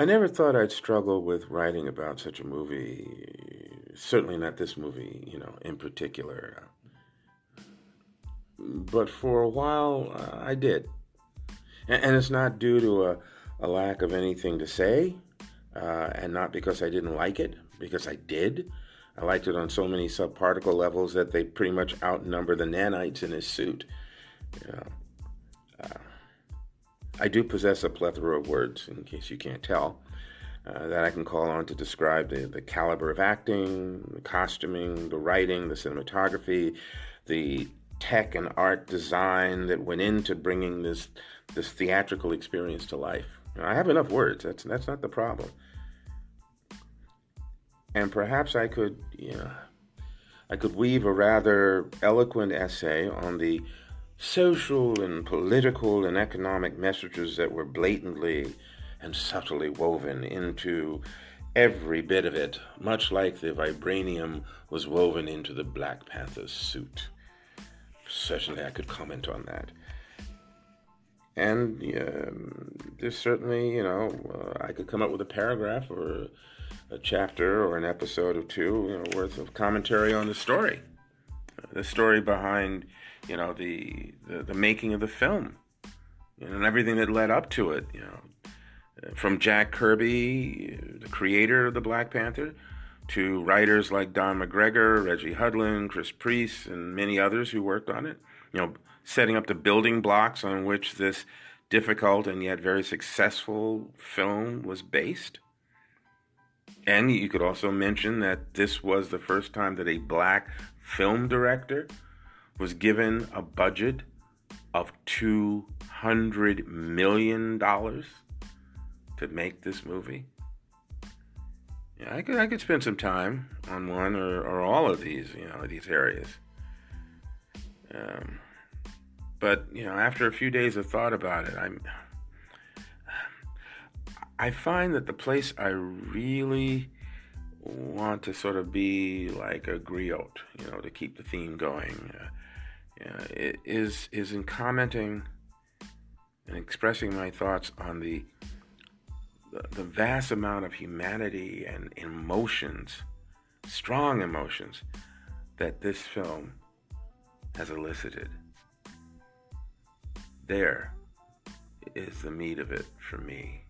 I never thought I'd struggle with writing about such a movie. Certainly not this movie, you know, in particular. But for a while, uh, I did. And, and, it's not due to a, a, lack of anything to say, uh, and not because I didn't like it, because I did. I liked it on so many subparticle levels that they pretty much outnumber the nanites in his suit. You know, I do possess a plethora of words, in case you can't tell, uh, that I can call on to describe the, the caliber of acting, the costuming, the writing, the cinematography, the tech and art design that went into bringing this this theatrical experience to life. You know, I have enough words. That's that's not the problem. And perhaps I could, know, I could weave a rather eloquent essay on the social and political and economic messages that were blatantly and subtly woven into every bit of it, much like the vibranium was woven into the Black Panther's suit. Certainly, I could comment on that. And um, there's certainly, you know, uh, I could come up with a paragraph or a chapter or an episode or two you know, worth of commentary on the story, the story behind you know the the, the making of the film, and everything that led up to it. You know, from Jack Kirby, the creator of the Black Panther, to writers like Don McGregor, Reggie Hudlin, Chris Priest, and many others who worked on it. You know, setting up the building blocks on which this difficult and yet very successful film was based. And you could also mention that this was the first time that a black film director was given a budget of $200 million to make this movie. Yeah, I could I could spend some time on one or, or all of these, you know, these areas. Um, but you know, after a few days of thought about it, I'm I find that the place I really want to sort of be like a griot, you know, to keep the theme going, uh, yeah, is is in commenting and expressing my thoughts on the the vast amount of humanity and emotions, strong emotions, that this film has elicited. There is the meat of it for me.